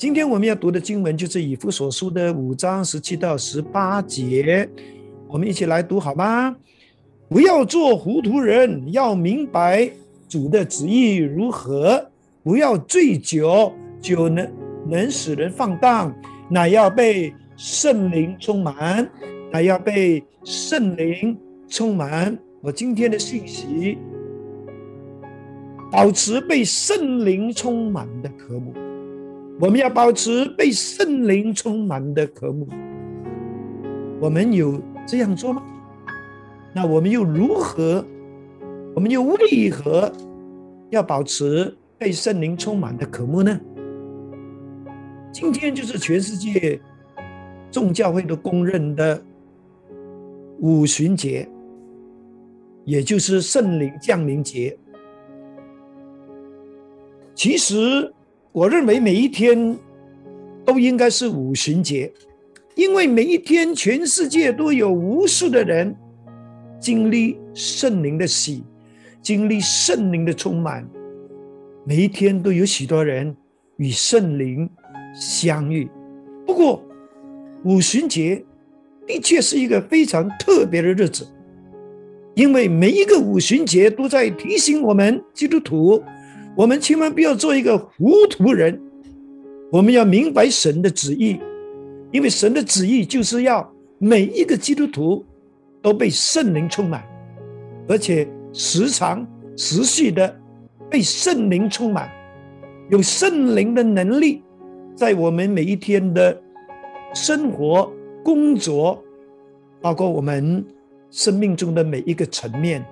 今天我们要读的经文就是以弗所书的五章十七到十八节，我们一起来读好吗？不要做糊涂人，要明白主的旨意如何。不要醉酒，酒能能使人放荡，乃要被圣灵充满，乃要被圣灵充满。我今天的信息，保持被圣灵充满的科目。我们要保持被圣灵充满的渴慕。我们有这样做吗？那我们又如何？我们又为何要保持被圣灵充满的渴慕呢？今天就是全世界众教会都公认的五旬节，也就是圣灵降临节。其实。我认为每一天都应该是五旬节，因为每一天全世界都有无数的人经历圣灵的喜，经历圣灵的充满。每一天都有许多人与圣灵相遇。不过，五旬节的确是一个非常特别的日子，因为每一个五旬节都在提醒我们基督徒。我们千万不要做一个糊涂人，我们要明白神的旨意，因为神的旨意就是要每一个基督徒都被圣灵充满，而且时常持续的被圣灵充满，有圣灵的能力，在我们每一天的生活、工作，包括我们生命中的每一个层面，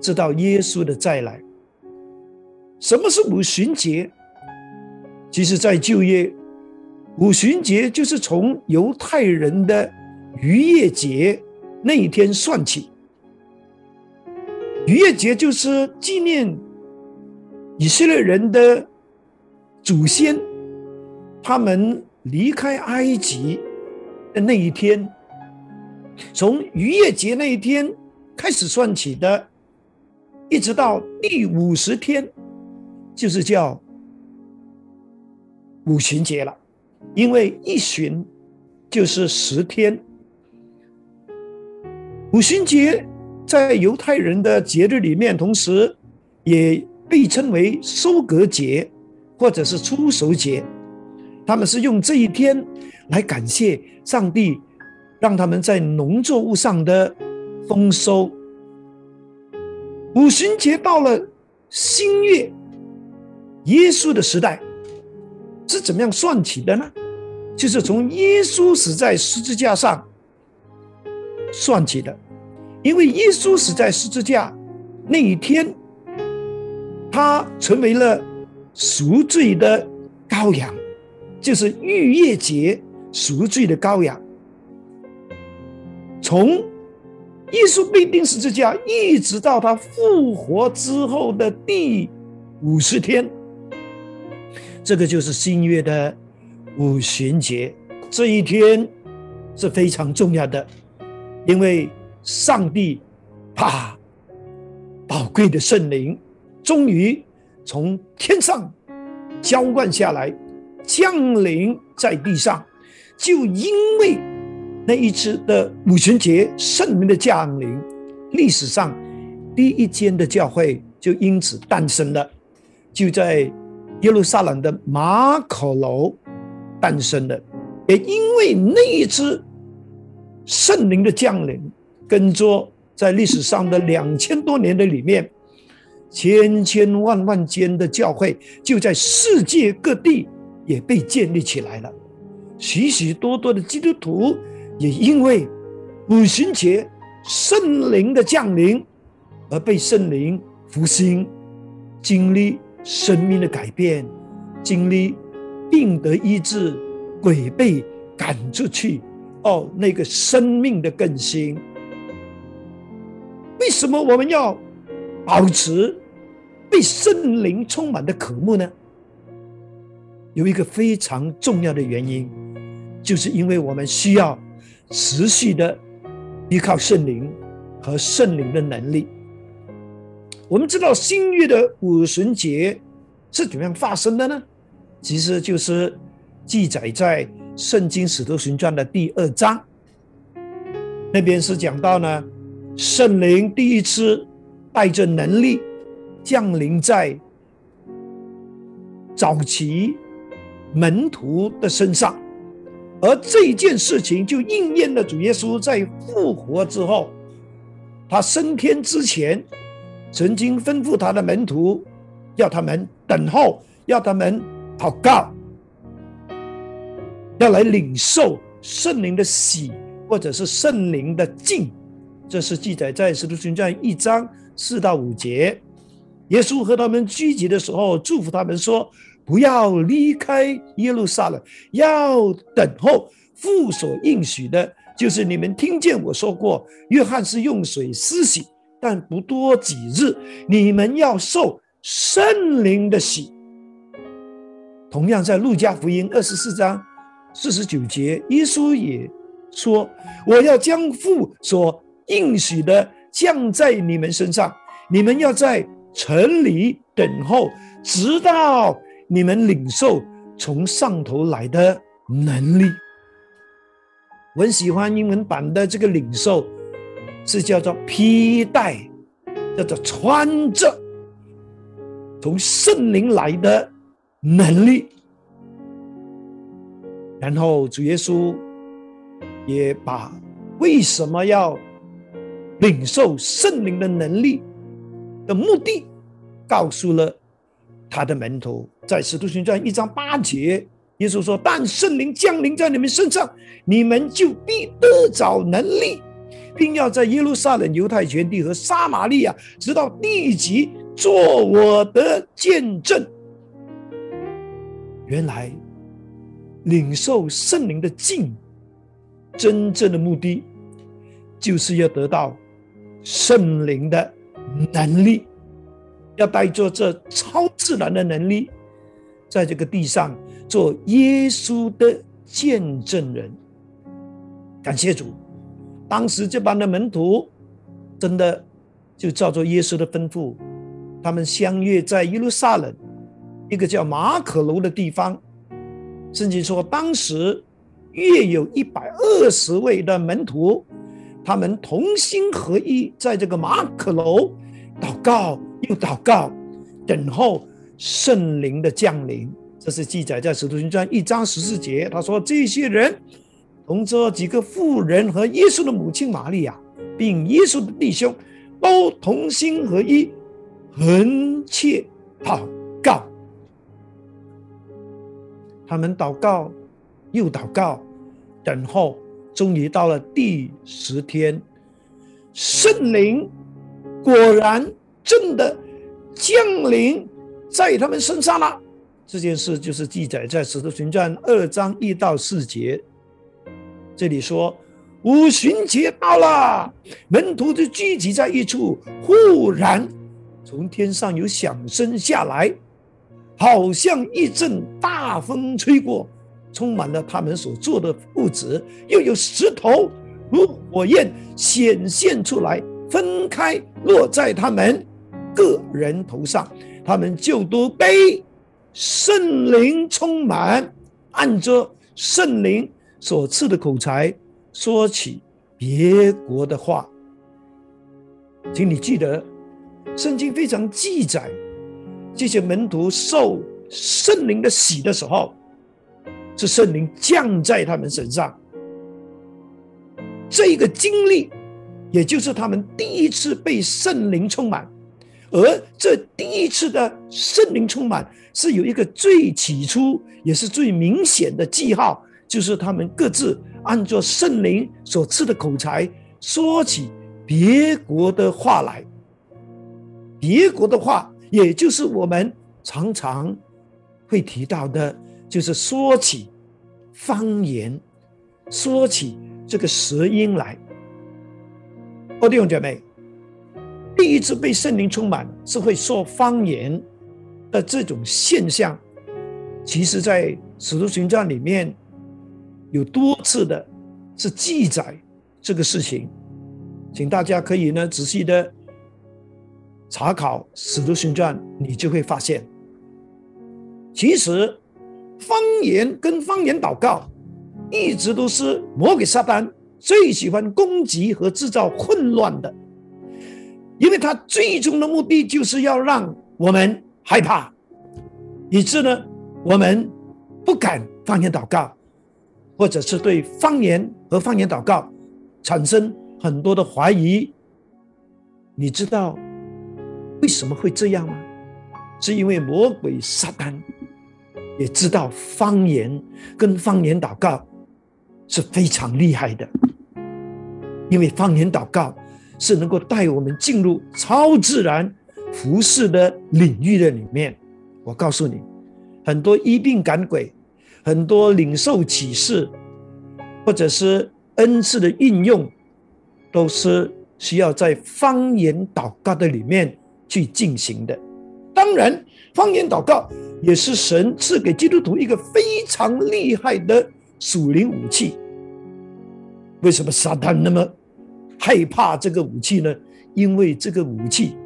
知道耶稣的再来。什么是五旬节？其实，在旧约，五旬节就是从犹太人的逾越节那一天算起。逾越节就是纪念以色列人的祖先，他们离开埃及的那一天，从逾越节那一天开始算起的，一直到第五十天。就是叫五旬节了，因为一旬就是十天。五旬节在犹太人的节日里面，同时也被称为收割节或者是出手节。他们是用这一天来感谢上帝，让他们在农作物上的丰收。五旬节到了新月。耶稣的时代是怎么样算起的呢？就是从耶稣死在十字架上算起的，因为耶稣死在十字架那一天，他成为了赎罪的羔羊，就是逾越节赎罪的羔羊。从耶稣被钉十字架，一直到他复活之后的第五十天。这个就是新月的五旬节，这一天是非常重要的，因为上帝把宝贵的圣灵终于从天上浇灌下来，降临在地上。就因为那一次的五旬节圣灵的降临，历史上第一间的教会就因此诞生了，就在。耶路撒冷的马可楼诞生的，也因为那一次圣灵的降临，跟着在历史上的两千多年的里面，千千万万间的教会就在世界各地也被建立起来了，许许多多的基督徒也因为五旬节圣灵的降临而被圣灵复兴，经历。生命的改变，经历病得医治，鬼被赶出去，哦，那个生命的更新。为什么我们要保持被圣灵充满的渴慕呢？有一个非常重要的原因，就是因为我们需要持续的依靠圣灵和圣灵的能力。我们知道新月的五旬节是怎么样发生的呢？其实就是记载在《圣经使徒行传》的第二章，那边是讲到呢，圣灵第一次带着能力降临在早期门徒的身上，而这件事情就应验了主耶稣在复活之后，他升天之前，曾经吩咐他的门徒，要他们等候，要他们祷告。要来领受圣灵的喜，或者是圣灵的敬，这是记载在《使徒行传》一章四到五节。耶稣和他们聚集的时候，祝福他们说：“不要离开耶路撒冷，要等候父所应许的，就是你们听见我说过，约翰是用水施洗，但不多几日，你们要受圣灵的喜。”同样，在路加福音二十四章。四十九节，耶稣也说：“我要将父所应许的降在你们身上，你们要在城里等候，直到你们领受从上头来的能力。”我很喜欢英文版的这个领受，是叫做披戴，叫做穿着从圣灵来的能力。然后主耶稣也把为什么要领受圣灵的能力的目的告诉了他的门徒，在使徒行传一章八节，耶稣说：“但圣灵降临在你们身上，你们就必得着能力，并要在耶路撒冷、犹太全地和撒玛利亚，直到地极，做我的见证。”原来。领受圣灵的敬，真正的目的就是要得到圣灵的能力，要带着这超自然的能力，在这个地上做耶稣的见证人。感谢主，当时这帮的门徒真的就照着耶稣的吩咐，他们相约在耶路撒冷一个叫马可楼的地方。甚至说，当时约有一百二十位的门徒，他们同心合一，在这个马可楼祷告又祷告，等候圣灵的降临。这是记载在《使徒行传》一章十四节。他说：“这些人同这几个妇人和耶稣的母亲玛利亚，并耶稣的弟兄，都同心合一，横切祷告。”他们祷告，又祷告，等候，终于到了第十天，圣灵果然真的降临在他们身上了。这件事就是记载在《使徒行传》二章一到四节。这里说，五旬节到了，门徒就聚集在一处，忽然从天上有响声下来。好像一阵大风吹过，充满了他们所做的物质，又有石头如火焰显现出来，分开落在他们个人头上，他们就都被圣灵充满，按着圣灵所赐的口才说起别国的话。请你记得，圣经非常记载。这些门徒受圣灵的洗的时候，是圣灵降在他们身上。这个经历，也就是他们第一次被圣灵充满。而这第一次的圣灵充满，是有一个最起初也是最明显的记号，就是他们各自按照圣灵所赐的口才，说起别国的话来。别国的话。也就是我们常常会提到的，就是说起方言，说起这个舌音来。哦，弟兄姐妹，第一次被圣灵充满是会说方言的这种现象，其实在使徒行传里面有多次的是记载这个事情，请大家可以呢仔细的。查考《使徒行传》，你就会发现，其实方言跟方言祷告，一直都是魔鬼撒旦最喜欢攻击和制造混乱的，因为他最终的目的就是要让我们害怕，以致呢，我们不敢方言祷告，或者是对方言和方言祷告产生很多的怀疑。你知道为什么会这样吗？是因为魔鬼撒旦。也知道方言跟方言祷告是非常厉害的，因为方言祷告是能够带我们进入超自然服饰的领域的里面。我告诉你，很多医病赶鬼，很多领受启示，或者是恩赐的运用，都是需要在方言祷告的里面去进行的。当然，方言祷告。也是神赐给基督徒一个非常厉害的属灵武器。为什么撒旦那么害怕这个武器呢？因为这个武器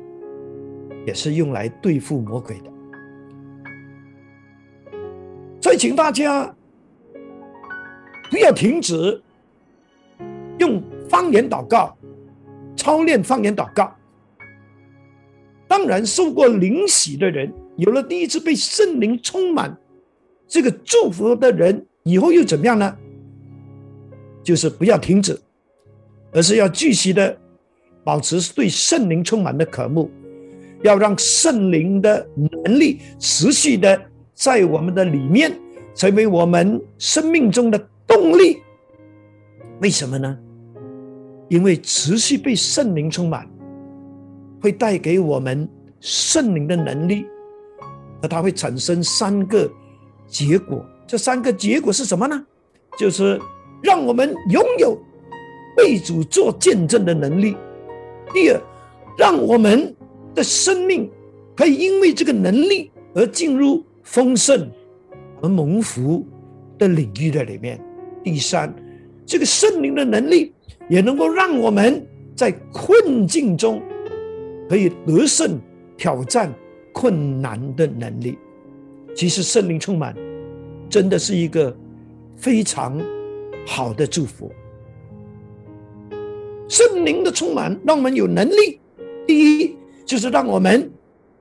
也是用来对付魔鬼的。所以，请大家不要停止用方言祷告，操练方言祷告。当然，受过灵洗的人。有了第一次被圣灵充满这个祝福的人，以后又怎么样呢？就是不要停止，而是要继续的保持对圣灵充满的渴慕，要让圣灵的能力持续的在我们的里面成为我们生命中的动力。为什么呢？因为持续被圣灵充满，会带给我们圣灵的能力。而它会产生三个结果，这三个结果是什么呢？就是让我们拥有为主做见证的能力；第二，让我们的生命可以因为这个能力而进入丰盛和蒙福的领域的里面；第三，这个圣灵的能力也能够让我们在困境中可以得胜挑战。困难的能力，其实圣灵充满，真的是一个非常好的祝福。圣灵的充满让我们有能力，第一就是让我们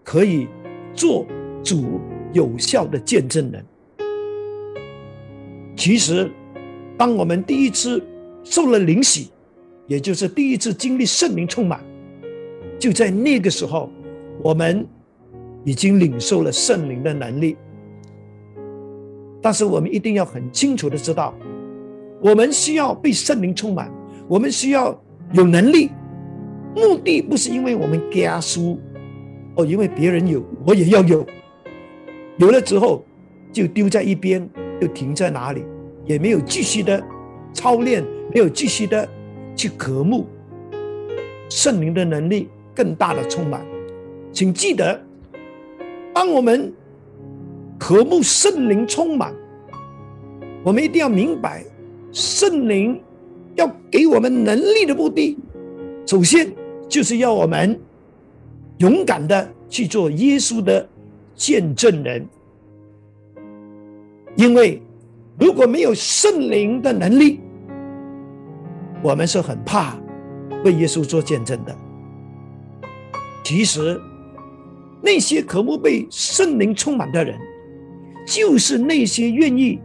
可以做主有效的见证人。其实，当我们第一次受了灵洗，也就是第一次经历圣灵充满，就在那个时候，我们。已经领受了圣灵的能力，但是我们一定要很清楚的知道，我们需要被圣灵充满，我们需要有能力。目的不是因为我们家书，哦，因为别人有，我也要有。有了之后就丢在一边，就停在哪里，也没有继续的操练，没有继续的去渴慕圣灵的能力更大的充满。请记得。当我们渴慕圣灵充满，我们一定要明白，圣灵要给我们能力的目的，首先就是要我们勇敢的去做耶稣的见证人。因为如果没有圣灵的能力，我们是很怕为耶稣做见证的。其实。那些渴慕被圣灵充满的人，就是那些愿意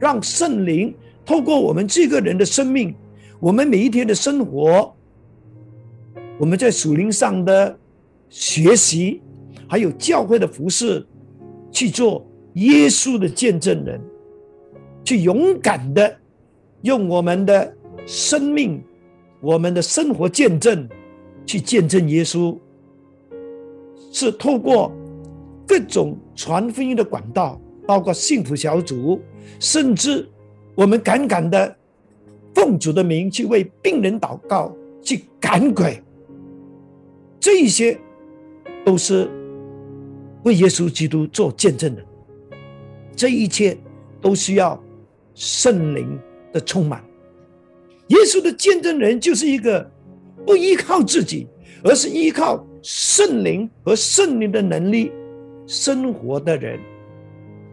让圣灵透过我们这个人的生命，我们每一天的生活，我们在属灵上的学习，还有教会的服饰，去做耶稣的见证人，去勇敢的用我们的生命、我们的生活见证，去见证耶稣。是透过各种传福音的管道，包括幸福小组，甚至我们敢敢的奉主的名去为病人祷告，去赶鬼，这一些都是为耶稣基督做见证的。这一切都需要圣灵的充满。耶稣的见证人就是一个不依靠自己，而是依靠。圣灵和圣灵的能力生活的人，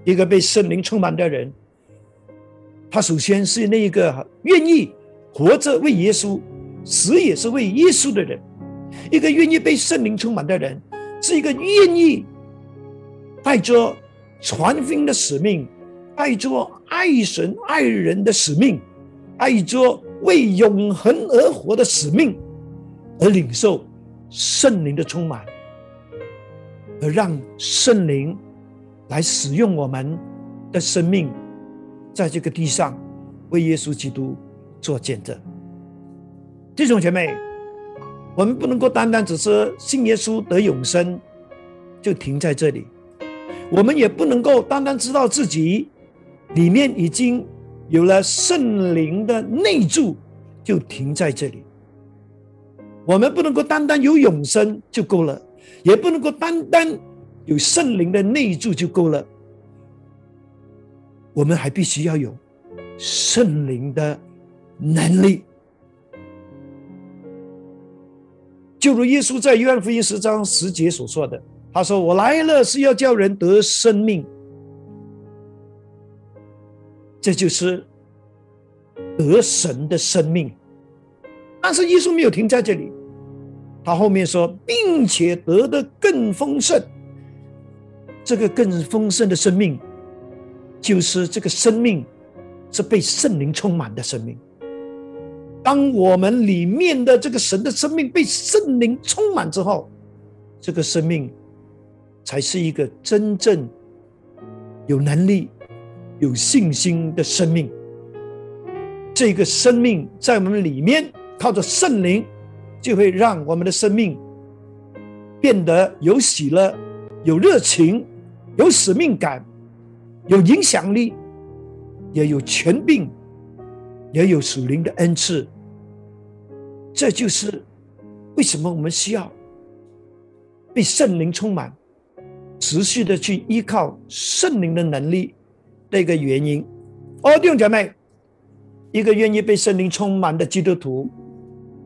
一个被圣灵充满的人，他首先是那一个愿意活着为耶稣，死也是为耶稣的人。一个愿意被圣灵充满的人，是一个愿意带着传福音的使命，带着爱神爱人的使命，带着为永恒而活的使命，而领受圣灵的充满，而让圣灵来使用我们的生命，在这个地上为耶稣基督做见证。弟兄姐妹。我们不能够单单只是信耶稣得永生，就停在这里；我们也不能够单单知道自己里面已经有了圣灵的内住，就停在这里。我们不能够单单有永生就够了，也不能够单单有圣灵的内住就够了。我们还必须要有圣灵的能力。就如耶稣在约翰福音十章十节所说的，他说：“我来了是要叫人得生命。”这就是得神的生命。但是耶稣没有停在这里，他后面说，并且得的更丰盛。这个更丰盛的生命，就是这个生命是被圣灵充满的生命。当我们里面的这个神的生命被圣灵充满之后，这个生命才是一个真正有能力、有信心的生命。这个生命在我们里面靠着圣灵，就会让我们的生命变得有喜乐、有热情、有使命感、有影响力，也有权柄。也有属灵的恩赐，这就是为什么我们需要被圣灵充满，持续的去依靠圣灵的能力的一个原因。哦，弟兄姐妹，一个愿意被圣灵充满的基督徒，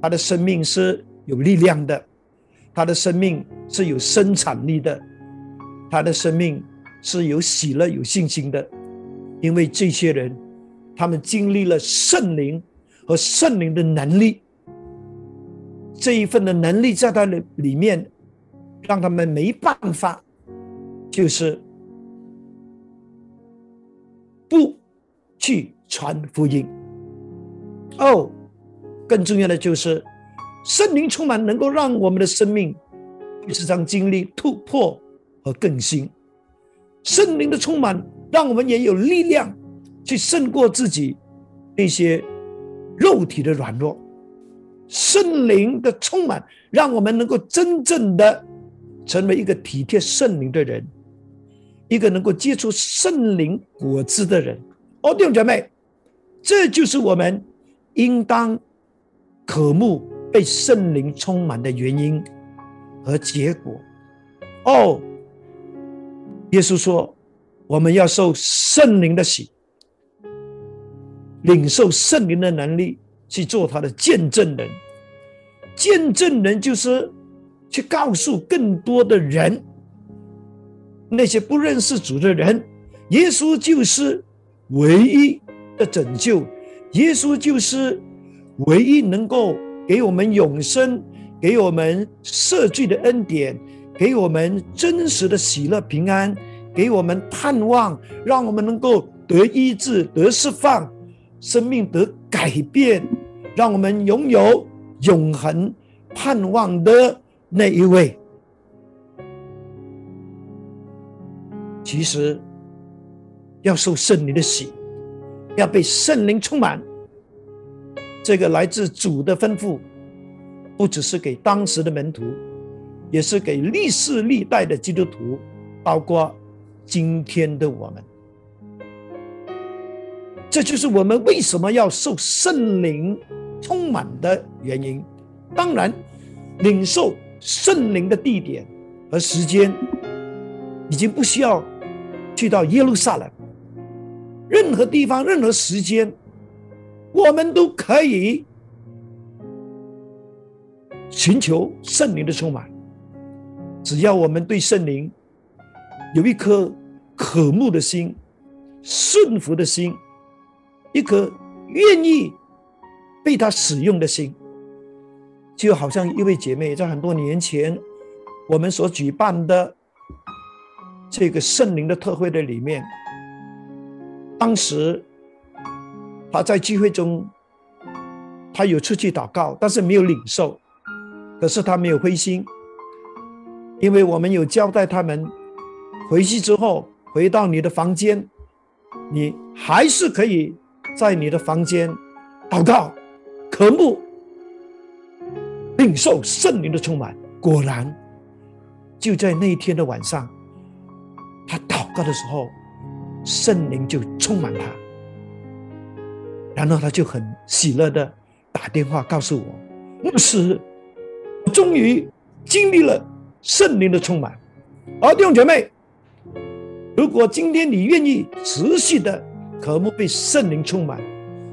他的生命是有力量的，他的生命是有生产力的，他的生命是有喜乐、有信心的，因为这些人。他们经历了圣灵和圣灵的能力，这一份的能力在他的里面，让他们没办法，就是不去传福音。哦，更重要的就是圣灵充满，能够让我们的生命时常经历突破和更新。圣灵的充满，让我们也有力量。去胜过自己那些肉体的软弱，圣灵的充满，让我们能够真正的成为一个体贴圣灵的人，一个能够接触圣灵果子的人。哦，弟兄姐妹，这就是我们应当渴慕被圣灵充满的原因和结果。哦，耶稣说，我们要受圣灵的喜。领受圣灵的能力去做他的见证人，见证人就是去告诉更多的人，那些不认识主的人，耶稣就是唯一的拯救，耶稣就是唯一能够给我们永生、给我们赦罪的恩典、给我们真实的喜乐平安、给我们盼望，让我们能够得医治、得释放。生命得改变，让我们拥有永恒盼望的那一位。其实，要受圣灵的喜，要被圣灵充满，这个来自主的吩咐，不只是给当时的门徒，也是给历世历代的基督徒，包括今天的我们。这就是我们为什么要受圣灵充满的原因。当然，领受圣灵的地点和时间，已经不需要去到耶路撒冷，任何地方、任何时间，我们都可以寻求圣灵的充满。只要我们对圣灵有一颗渴慕的心、顺服的心，一颗愿意被他使用的心。就好像一位姐妹在很多年前，我们所举办的这个圣灵的特会的里面，当时他在聚会中，他有出去祷告，但是没有领受，可是他没有灰心，因为我们有交代他们，回去之后回到你的房间，你还是可以在你的房间祷告，渴慕。领受圣灵的充满，果然就在那一天的晚上，告的时候，圣灵就充满他。然后他就很喜乐的打电话告诉我，牧师，我终于经历了圣灵的充满。而弟兄姐妹，如果今天你愿意持续的渴慕被圣灵充满，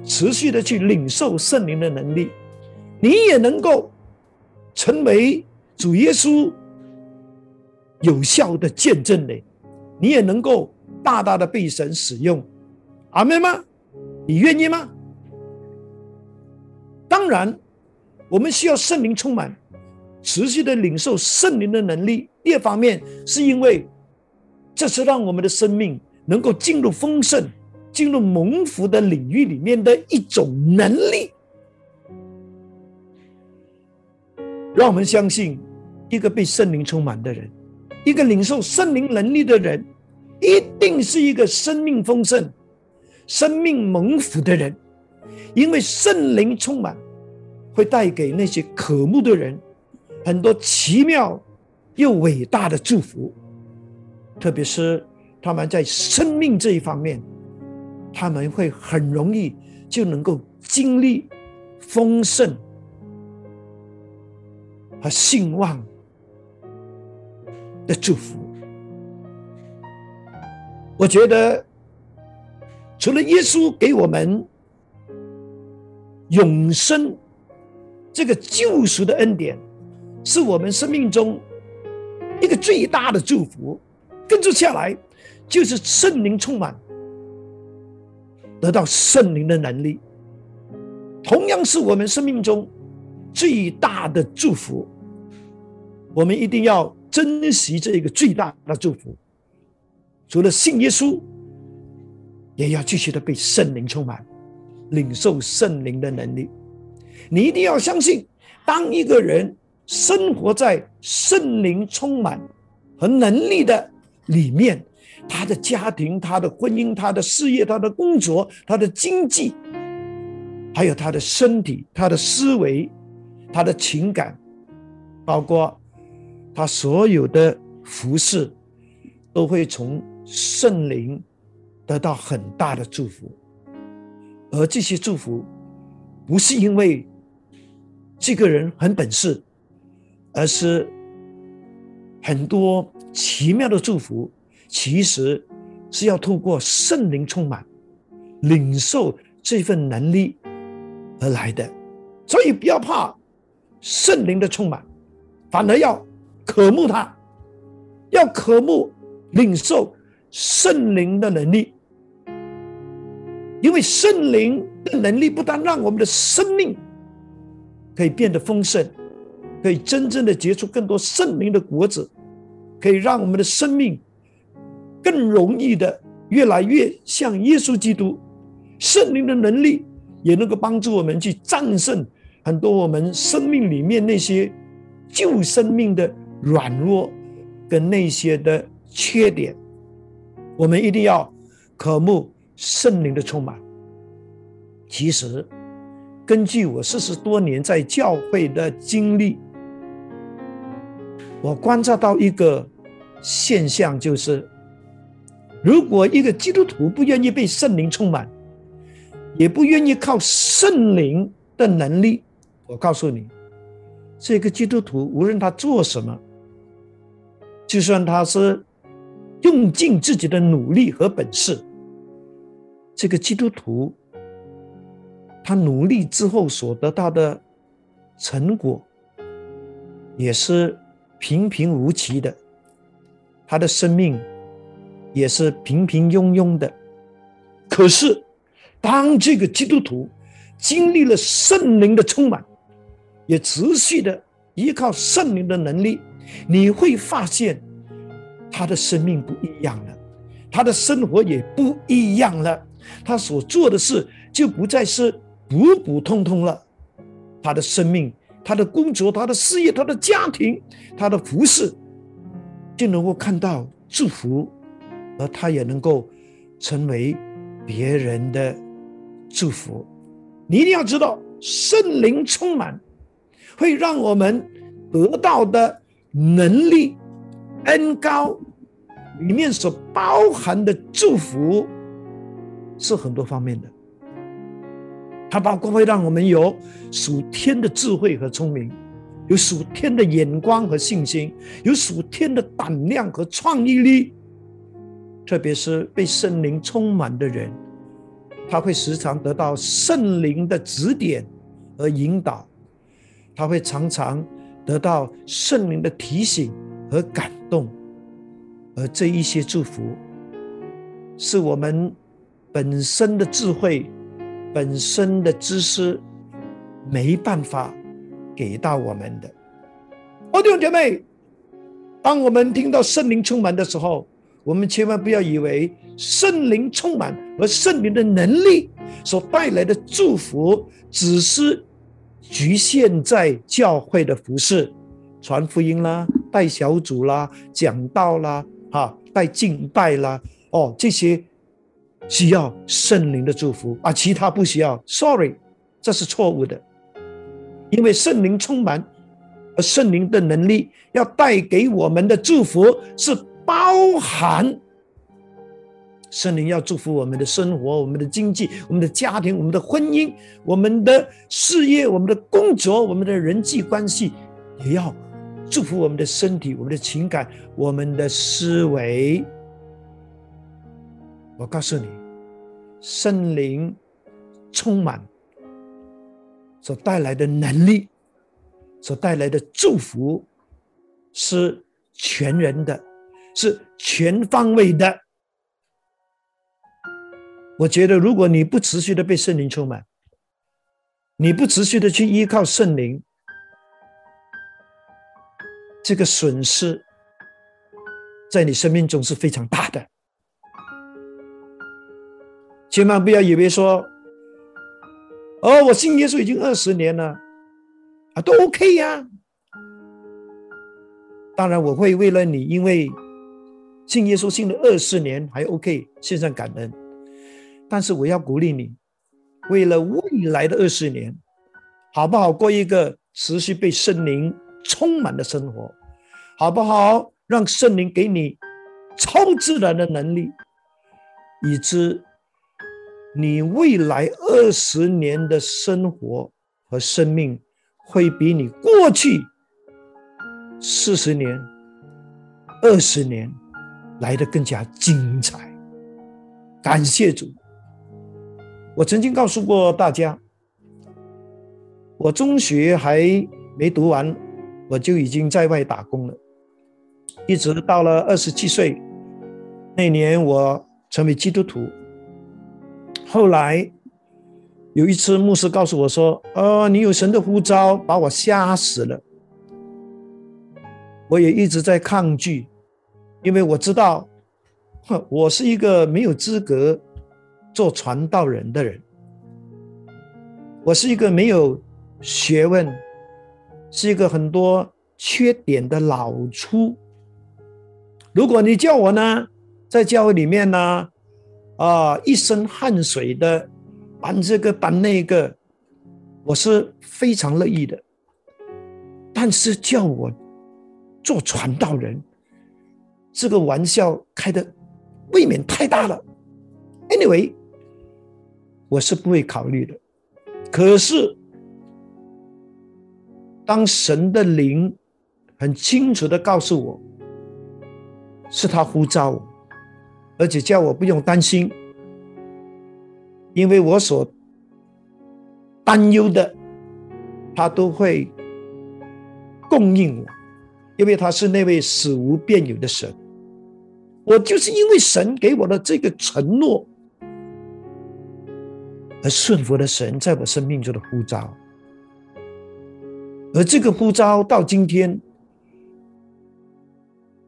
持续的去领受圣灵的能力，你也能够。成为主耶稣有效的见证人，你也能够大大的被神使用，阿门吗？你愿意吗？当然，我们需要圣灵充满，持续的领受圣灵的能力。一方面是因为这是让我们的生命能够进入丰盛、进入蒙福的领域里面的一种能力。让我们相信，一个被圣灵充满的人，一个领受圣灵能力的人，一定是一个生命丰盛、生命蒙福的人。因为圣灵充满，会带给那些渴慕的人很多奇妙又伟大的祝福。特别是他们在生命这一方面，他们会很容易就能够经历丰盛。和兴旺的祝福，我觉得除了耶稣给我们永生这个救赎的恩典，是我们生命中一个最大的祝福。跟着下来就是圣灵充满，得到圣灵的能力，同样是我们生命中。最大的祝福，我们一定要珍惜这一个最大的祝福。除了信耶稣，也要继续的被圣灵充满，领受圣灵的能力。你一定要相信，当一个人生活在圣灵充满和能力的里面，他的家庭、他的婚姻、他的事业、他的工作、他的经济，还有他的身体、他的思维。他的情感，包括他所有的服饰，都会从圣灵得到很大的祝福，而这些祝福不是因为这个人很本事，而是很多奇妙的祝福，其实是要透过圣灵充满、领受这份能力而来的，所以不要怕。圣灵的充满，反而要渴慕他，要渴慕领受圣灵的能力，因为圣灵的能力不但让我们的生命可以变得丰盛，可以真正的结出更多圣灵的果子，可以让我们的生命更容易的越来越像耶稣基督。圣灵的能力也能够帮助我们去战胜。很多我们生命里面那些旧生命的软弱跟那些的缺点，我们一定要渴慕圣灵的充满。其实，根据我四十多年在教会的经历，我观察到一个现象，就是如果一个基督徒不愿意被圣灵充满，也不愿意靠圣灵的能力。我告诉你，这个基督徒无论他做什么，就算他是用尽自己的努力和本事，这个基督徒他努力之后所得到的成果，也是平平无奇的，他的生命也是平平庸庸的。可是，当这个基督徒经历了圣灵的充满，也持续的依靠圣灵的能力，你会发现他的生命不一样了，他的生活也不一样了，他所做的事就不再是普普通通了，他的生命、他的工作、他的事业、他的家庭、他的服饰，就能够看到祝福，而他也能够成为。别人的祝福，你一定要知道，圣灵充满会让我们得到的能力、恩高里面所包含的祝福是很多方面的。它包括会让我们有属天的智慧和聪明，有属天的眼光和信心，有属天的胆量和创意力。特别是被圣灵充满的人，他会时常得到圣灵的指点和引导，他会常常得到圣灵的提醒和感动，而这一些祝福，是我们本身的智慧、本身的知识没办法给到我们的。弟兄姐妹，当我们听到圣灵充满的时候，我们千万不要以为圣灵充满和圣灵的能力所带来的祝福，只是局限在教会的服饰、传福音啦、带小组啦、讲道啦、哈带敬拜啦，哦，这些需要圣灵的祝福啊，其他不需要。Sorry，这是错误的，因为圣灵充满和圣灵的能力要带给我们的祝福是。包含圣灵要祝福我们的生活、我们的经济、我们的家庭、我们的婚姻、我们的事业、我们的工作、我们的人际关系，也要祝福我们的身体、我们的情感、我们的思维。我告诉你，圣灵充满所带来的能力、所带来的祝福，是全人的。是全方位的。我觉得，如果你不持续的被圣灵充满，你不持续的去依靠圣灵，这个损失在你生命中是非常大的。千万不要以为说，哦，我信耶稣已经二十年了，啊，都 OK 呀。当然，我会为了你，因为。信耶稣信了二十年还 OK，献上感恩。但是我要鼓励你，为了未来的二十年，好不好过一个持续被圣灵充满的生活？好不好让圣灵给你超自然的能力，以致你未来二十年的生活和生命会比你过去四十年、二十年。来的更加精彩，感谢主。我曾经告诉过大家，我中学还没读完，我就已经在外打工了，一直到了二十七岁那年，我成为基督徒。后来有一次，牧师告诉我说：“哦，你有神的呼召，把我吓死了。”我也一直在抗拒。因为我知道，我是一个没有资格做传道人的人，我是一个没有学问，是一个很多缺点的老粗。如果你叫我呢，在教会里面呢，啊，一身汗水的搬这个搬那个，我是非常乐意的。但是叫我做传道人，这个玩笑开的未免太大了。Anyway，我是不会考虑的。可是，当神的灵很清楚的告诉我，是他呼召我，而且叫我不用担心，因为我所担忧的，他都会供应我，因为他是那位死无变有的神。我就是因为神给我的这个承诺，而顺服了神在我生命中的呼召。而这个呼召到今天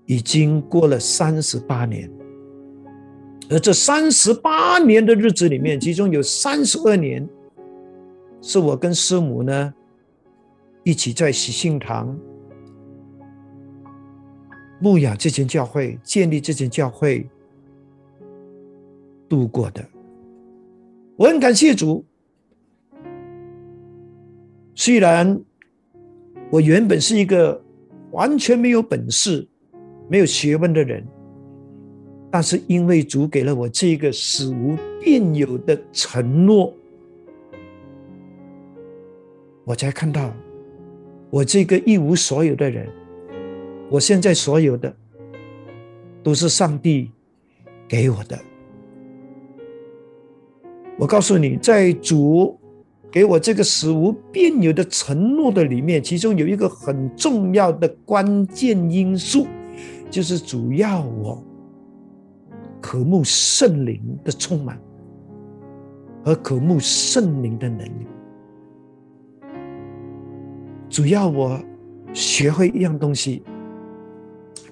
已经过了三十八年，而这三十八年的日子里面，其中有三十二年是我跟师母呢一起在喜信堂牧养这间教会、建立这间教会度过的。我很感谢主，虽然。我原本是一个完全没有本事、没有学问的人，但是因为主给了我这个死无变有的承诺，我才看到我这个一无所有的人，我现在所有的都是上帝给我的。我告诉你，在主。给我这个死无变有的承诺的里面，其中有一个很重要的关键因素，就是主要我渴慕圣灵的充满和渴慕圣灵的能力。主要我学会一样东西，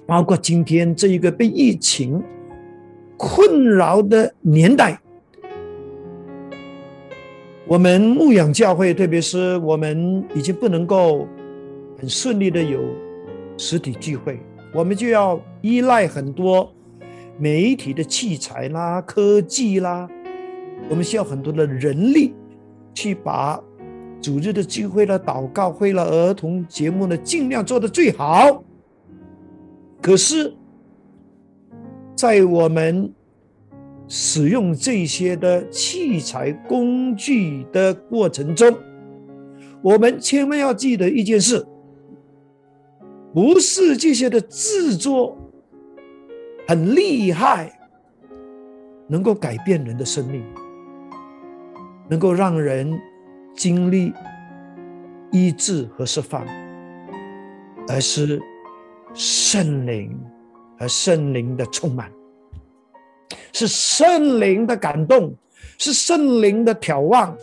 包括今天这一个被疫情困扰的年代。我们牧养教会，特别是我们已经不能够很顺利的有实体聚会，我们就要依赖很多媒体的器材啦、科技啦，我们需要很多的人力去把主日的聚会了、祷告会了、儿童节目呢，尽量做得最好。可是，在我们使用这些的器材工具的过程中，我们千万要记得一件事：不是这些的制作很厉害，能够改变人的生命，能够让人经历医治和释放，而是圣灵和圣灵的充满。是圣灵的感动，是圣灵的眺望。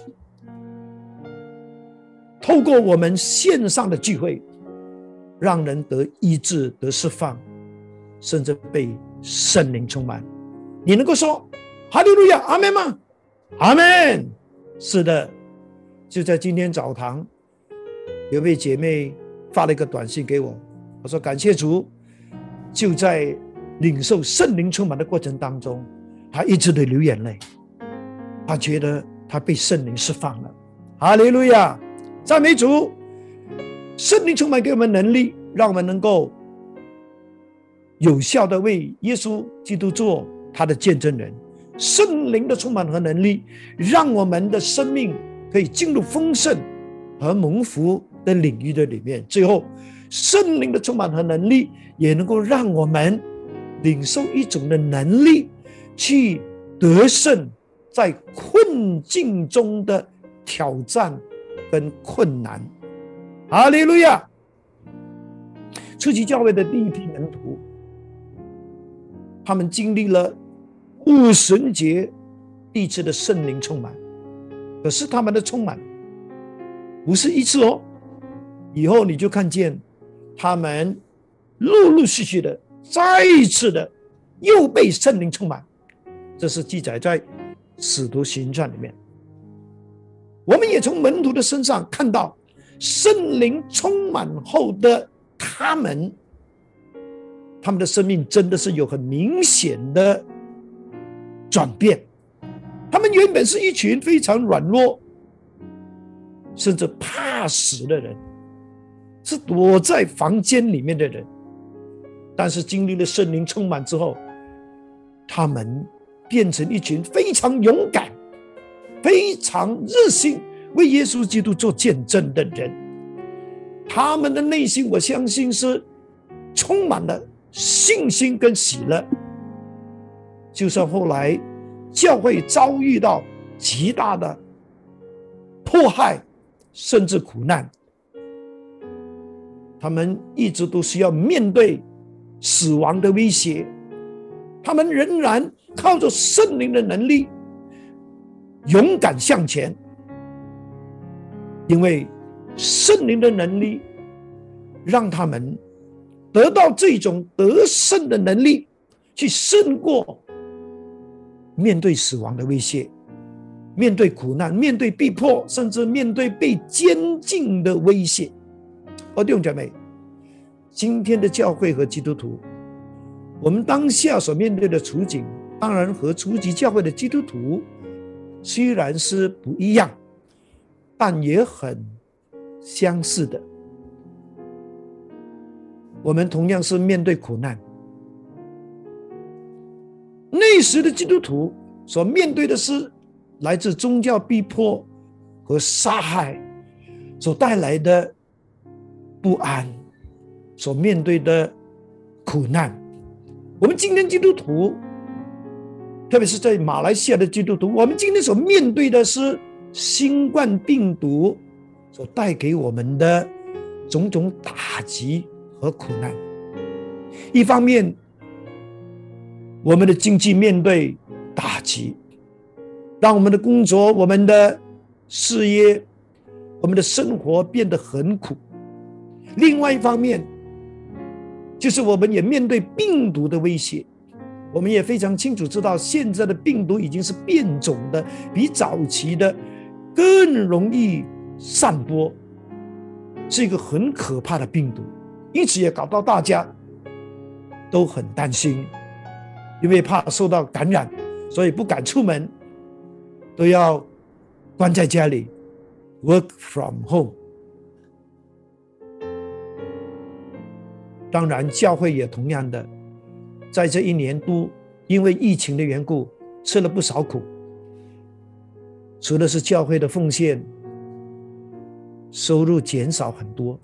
透过我们线上的聚会，让人得医治、得释放，甚至被圣灵充满。你能够说“哈利路亚，阿门”吗？阿门。是的，就在今天早堂，有位姐妹发了一个短信给我，我说：“感谢主，就在领受圣灵充满的过程当中。”他一直的流眼泪，他觉得他被圣灵释放了，哈利路亚，赞美主！圣灵充满给我们能力，让我们能够有效的为耶稣基督做他的见证人。圣灵的充满和能力，让我们的生命可以进入丰盛和蒙福的领域的里面。最后，圣灵的充满和能力，也能够让我们领受一种的能力。去得胜，在困境中的挑战跟困难。哈利路亚！初期教会的第一批门徒，他们经历了五神节一次的圣灵充满，可是他们的充满不是一次哦，以后你就看见他们陆陆续续的再一次的又被圣灵充满。这是记载在《使徒行传》里面。我们也从门徒的身上看到，圣灵充满后的他们，他们的生命真的是有很明显的转变。他们原本是一群非常软弱，甚至怕死的人，是躲在房间里面的人。但是经历了圣灵充满之后，他们。变成一群非常勇敢、非常热心为耶稣基督做见证的人，他们的内心，我相信是充满了信心跟喜乐。就算后来教会遭遇到极大的迫害，甚至苦难，他们一直都需要面对死亡的威胁。他们仍然靠着圣灵的能力，勇敢向前，因为圣灵的能力让他们得到这种得胜的能力，去胜过面对死亡的威胁，面对苦难，面对逼迫，甚至面对被监禁的威胁。哦，弟兄姐妹，今天的教会和基督徒。我们当下所面对的处境，当然和初级教会的基督徒虽然是不一样，但也很相似的。我们同样是面对苦难。那时的基督徒所面对的是来自宗教逼迫和杀害所带来的不安，所面对的苦难。我们今天基督徒，特别是在马来西亚的基督徒，我们今天所面对的是新冠病毒所带给我们的种种打击和苦难。一方面，我们的经济面对打击，让我们的工作、我们的事业、我们的生活变得很苦；另外一方面，就是我们也面对病毒的威胁，我们也非常清楚知道，现在的病毒已经是变种的，比早期的更容易散播，是一个很可怕的病毒，因此也搞到大家都很担心，因为怕受到感染，所以不敢出门，都要关在家里，work from home。当然，教会也同样的，在这一年多，因为疫情的缘故，吃了不少苦。除了是教会的奉献，收入减少很多。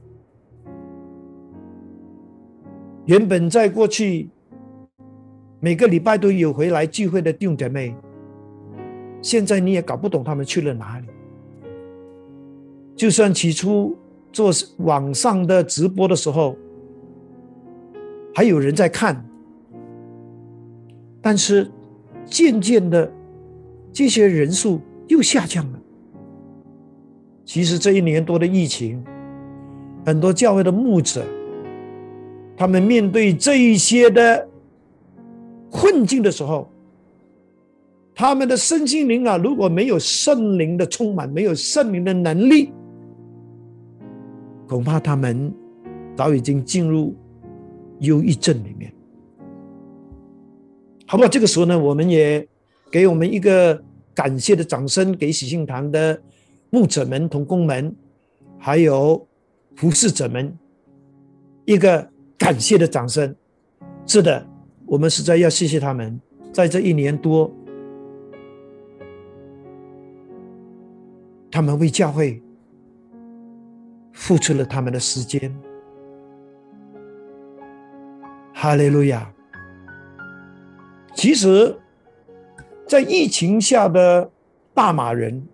原本在过去每个礼拜都有回来聚会的弟兄姐妹，现在你也搞不懂他们去了哪里。就算起初做网上的直播的时候，还有人在看，但是渐渐的，这些人数又下降了。其实这一年多的疫情，很多教会的牧者，他们面对这一些的困境的时候，他们的身心灵啊，如果没有圣灵的充满，没有圣灵的能力，恐怕他们早已经进入。忧郁症里面，好不好？这个时候呢，我们也给我们一个感谢的掌声，给喜信堂的牧者们、同工们，还有服侍者们一个感谢的掌声。是的，我们实在要谢谢他们，在这一年多，他们为教会付出了他们的时间。哈利路亚！其实，在疫情下的大马人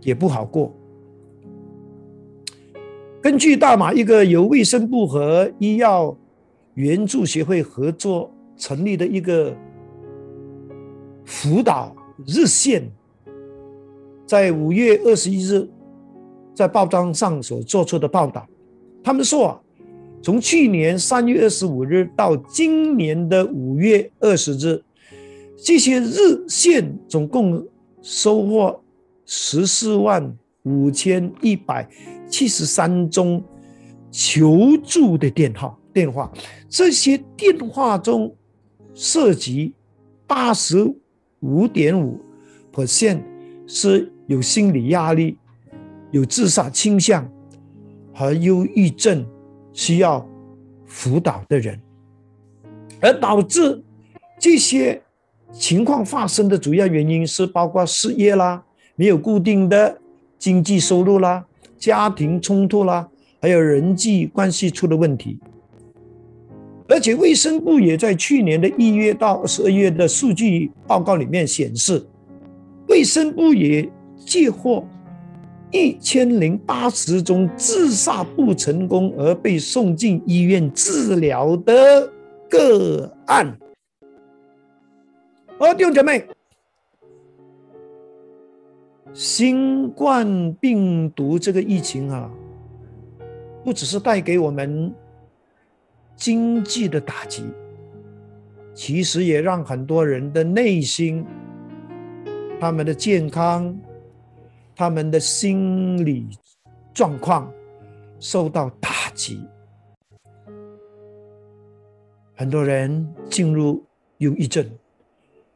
也不好过。根据大马一个由卫生部和医药援助协会合作成立的一个辅导热线，在五月二十一日在报章上所做出的报道，他们说啊。从去年三月二十五日到今年的五月二十日，这些日线总共收获十四万五千一百七十三宗求助的电话。电话这些电话中涉及八十五点五 percent 是有心理压力、有自杀倾向和忧郁症。需要辅导的人，而导致这些情况发生的主要原因是包括失业啦、没有固定的经济收入啦、家庭冲突啦，还有人际关系出了问题。而且卫生部也在去年的一月到十二月的数据报告里面显示，卫生部也接获。一千零八十宗自杀不成功而被送进医院治疗的个案，哦，弟兄姐妹，新冠病毒这个疫情啊，不只是带给我们经济的打击，其实也让很多人的内心、他们的健康、他们的心理状况受到打击。很多人进入忧郁症，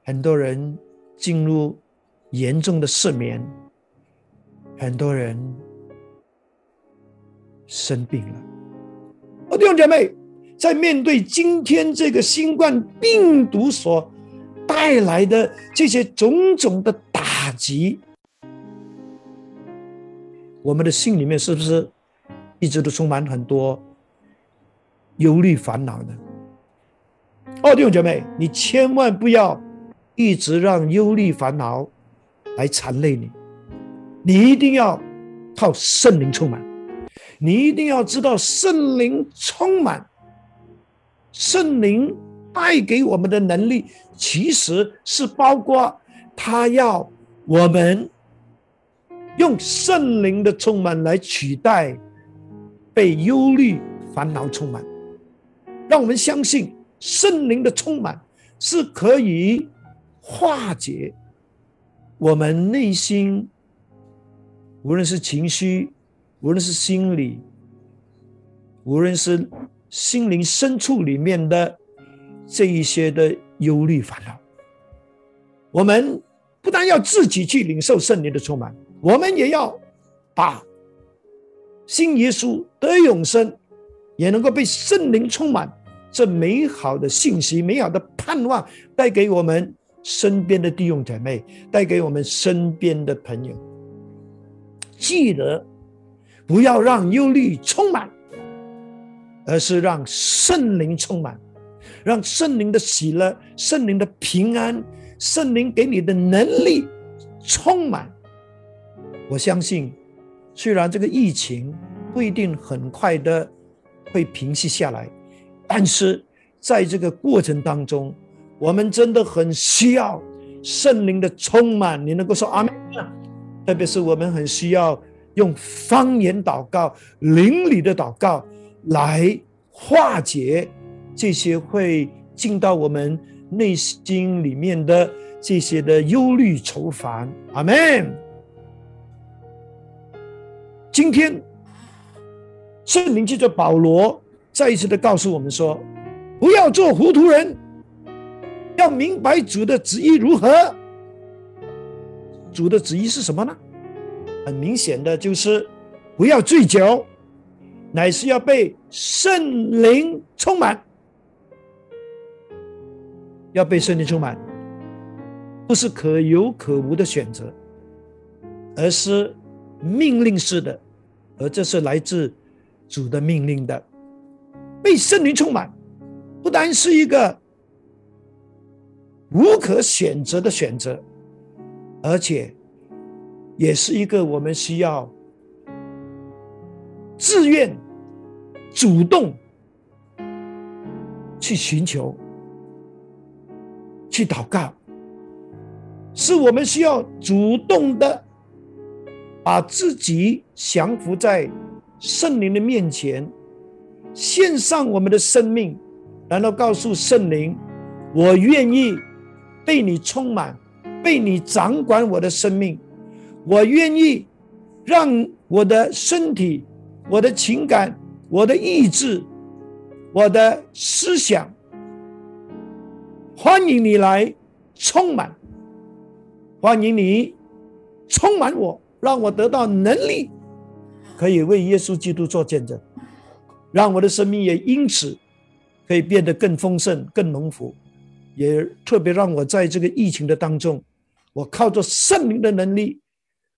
很多人进入严重的失眠，很多人生病了。弟兄姐妹，在面对今天这个新冠病毒所带来的这些种种的打击，我们的心里面是不是一直都充满很多忧虑、烦恼呢？哦，弟兄姐妹，你千万不要一直让忧虑烦恼来缠累你，你一定要靠圣灵充满，你一定要知道圣灵充满，圣灵带给我们的能力，其实是包括他要我们用圣灵的充满来取代被忧虑烦恼充满，让我们相信。圣灵的充满是可以化解我们内心，无论是情绪，无论是心理，无论是心灵深处里面的这一些的忧虑烦恼。我们不但要自己去领受圣灵的充满，我们也要把信耶稣得永生，也能够被圣灵充满。这美好的信息、美好的盼望，带给我们身边的弟兄姐妹，带给我们身边的朋友。记得不要让忧虑充满，而是让圣灵充满，让圣灵的喜乐、圣灵的平安、圣灵给你的能力充满。我相信，虽然这个疫情不一定很快的会平息下来。但是在这个过程当中，我们真的很需要圣灵的充满。你能够说阿门吗？特别是我们很需要用方言祷告、灵里的祷告来化解这些会进到我们内心里面的这些的忧虑愁烦。阿门。今天圣灵借着保罗。再一次的告诉我们说，不要做糊涂人，要明白主的旨意如何。主的旨意是什么呢？很明显的就是不要醉酒，乃是要被圣灵充满。要被圣灵充满，不是可有可无的选择，而是命令式的，而这是来自主的命令的。被圣灵充满，不单是一个无可选择的选择，而且也是一个我们需要自愿、主动去寻求、去祷告，是我们需要主动的把自己降服在圣灵的面前。献上我们的生命，然后告诉圣灵：“我愿意被你充满，被你掌管我的生命。我愿意让我的身体、我的情感、我的意志、我的思想，欢迎你来充满，欢迎你充满我，让我得到能力，可以为耶稣基督做见证。”让我的生命也因此可以变得更丰盛、更浓福，也特别让我在这个疫情的当中，我靠着圣灵的能力，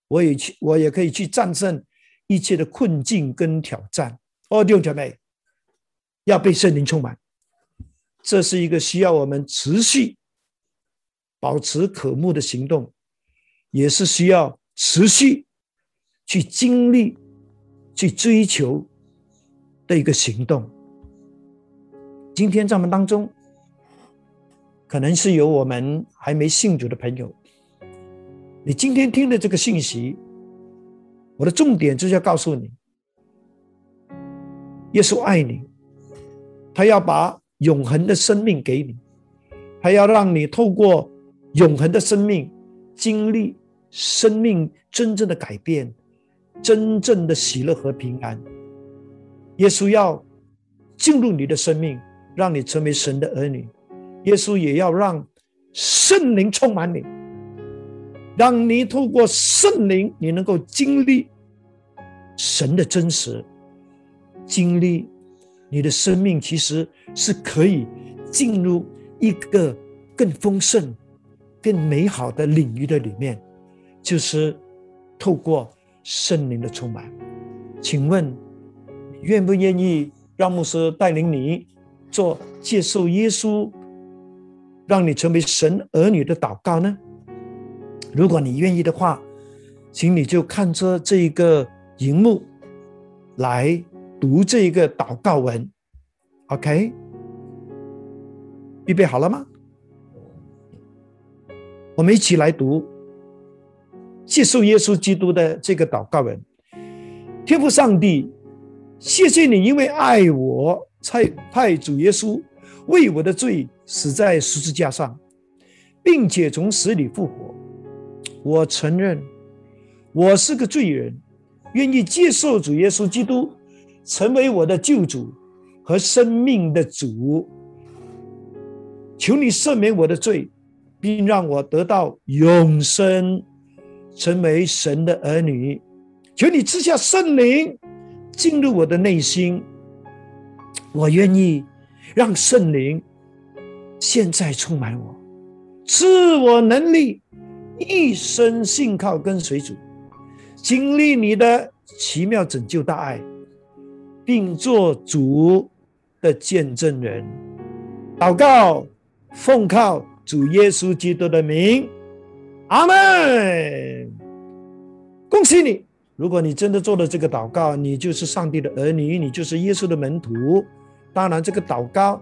我也去，我也可以去战胜一切的困境跟挑战。哦，弟兄姐妹，要被圣灵充满，这是一个需要我们持续保持渴慕的行动，也是需要持续去经历、去追求。的一个行动。今天在我们当中，可能是有我们还没信主的朋友，你今天听的这个信息，我的重点就是要告诉你，耶稣爱你，他要把永恒的生命给你，他要让你透过永恒的生命经历生命真正的改变，真正的喜乐和平安。耶稣要进入你的生命，让你成为神的儿女。耶稣也要让圣灵充满你，让你透过圣灵，你能够经历神的真实，经历你的生命其实是可以进入一个更丰盛、更美好的领域的里面，就是透过圣灵的充满。请问？愿不愿意让牧师带领你做接受耶稣，让你成为神儿女的祷告呢？如果你愿意的话，请你就看着这一个荧幕来读这一个祷告文。OK，预备好了吗？我们一起来读接受耶稣基督的这个祷告文。天父上帝。谢谢你，因为爱我，才派主耶稣为我的罪死在十字架上，并且从死里复活。我承认我是个罪人，愿意接受主耶稣基督成为我的救主和生命的主。求你赦免我的罪，并让我得到永生，成为神的儿女。求你赐下圣灵。进入我的内心，我愿意让圣灵现在充满我，赐我能力，一生信靠跟随主，经历你的奇妙拯救大爱，并做主的见证人。祷告，奉靠主耶稣基督的名，阿门。恭喜你。如果你真的做了这个祷告，你就是上帝的儿女，你就是耶稣的门徒。当然，这个祷告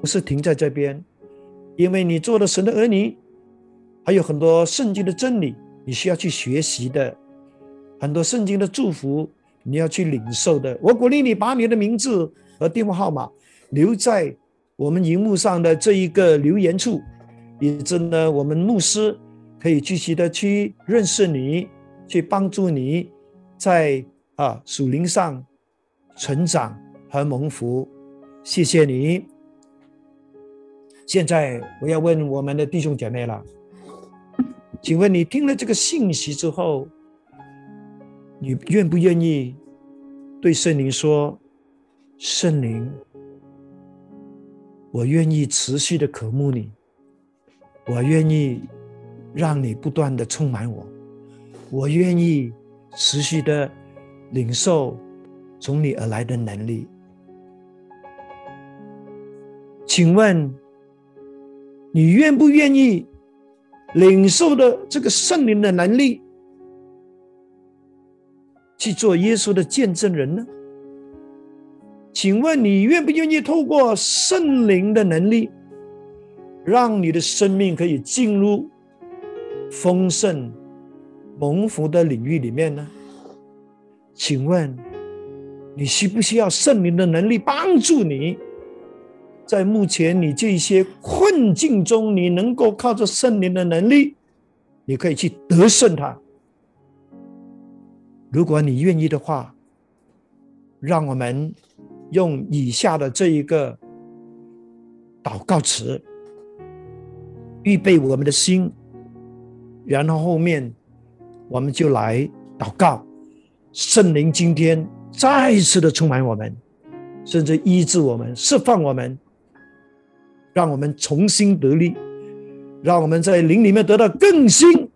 不是停在这边，因为你做了神的儿女，还有很多圣经的真理你需要去学习的，很多圣经的祝福你要去领受的。我鼓励你把你的名字和电话号码留在我们荧幕上的这一个留言处，以致呢，我们牧师可以继续的去认识你。去帮助你在啊属灵上成长和蒙福，谢谢你。现在我要问我们的弟兄姐妹了，请问你听了这个信息之后，你愿不愿意对圣灵说：“圣灵，我愿意持续的渴慕你，我愿意让你不断的充满我。”我愿意持续的领受从你而来的能力。请问，你愿不愿意领受的这个圣灵的能力，去做耶稣的见证人呢？请问你愿不愿意透过圣灵的能力，让你的生命可以进入丰盛？蒙福的领域里面呢？请问你需不需要圣灵的能力帮助你，在目前你这些困境中，你能够靠着圣灵的能力，你可以去得胜它。如果你愿意的话，让我们用以下的这一个祷告词，预备我们的心，然后后面。我们就来祷告，圣灵今天再次的充满我们，甚至医治我们、释放我们，让我们重新得力，让我们在灵里面得到更新，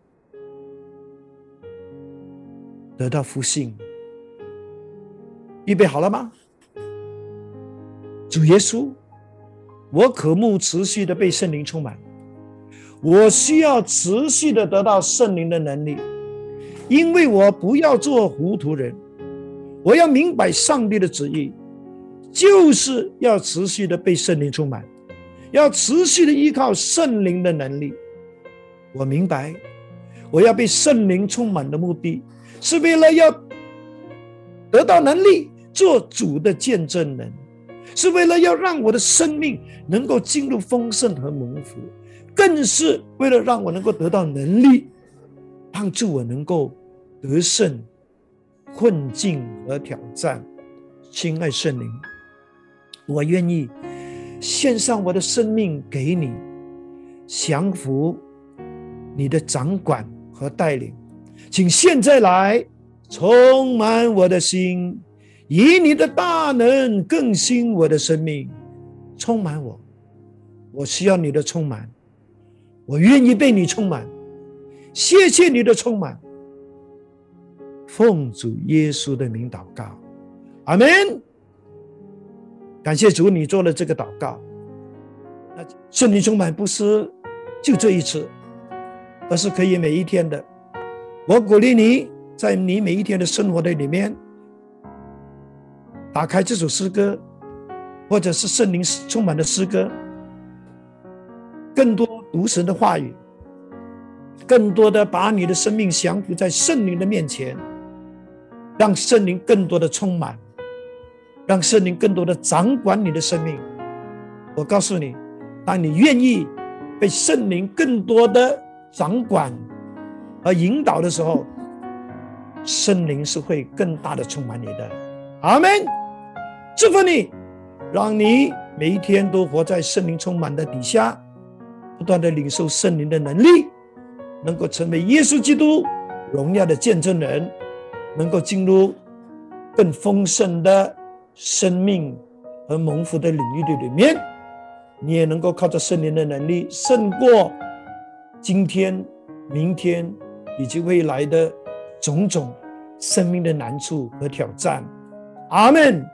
得到复兴。预备好了吗？主耶稣，我渴慕持续的被圣灵充满，我需要持续的得到圣灵的能力。因为我不要做糊涂人，我要明白上帝的旨意，就是要持续的被圣灵充满，要持续的依靠圣灵的能力。我明白，我要被圣灵充满的目的，是为了要得到能力，做主的见证人，是为了要让我的生命能够进入丰盛和蒙福，更是为了让我能够得到能力，帮助我能够得胜困境和挑战。亲爱圣灵，我愿意献上我的生命给你，降服。你的掌管和带领，请现在来充满我的心，以你的大能更新我的生命，充满我。我需要你的充满，我愿意被你充满。谢谢你的充满，奉主耶稣的名祷告，阿门。感谢主，你做了这个祷告。那圣灵充满不是就这一次。而是可以每一天的。我鼓励你在你每一天的生活的里面，打开这首诗歌，或者是圣灵充满的诗歌，更多读神的话语，更多的把你的生命降服在圣灵的面前，让圣灵更多的充满，让圣灵更多的掌管你的生命。我告诉你，当你愿意被圣灵更多的。掌管和引导的时候，圣灵是会更大的充满你的。阿门！祝福你，让你每一天都活在圣灵充满的底下，不断的领受圣灵的能力，能够成为耶稣基督荣耀的见证人，能够进入更丰盛的生命和蒙福的领域的里面。你也能够靠着圣灵的能力胜过。今天、明天以及未来的种种生命的难处和挑战，阿门。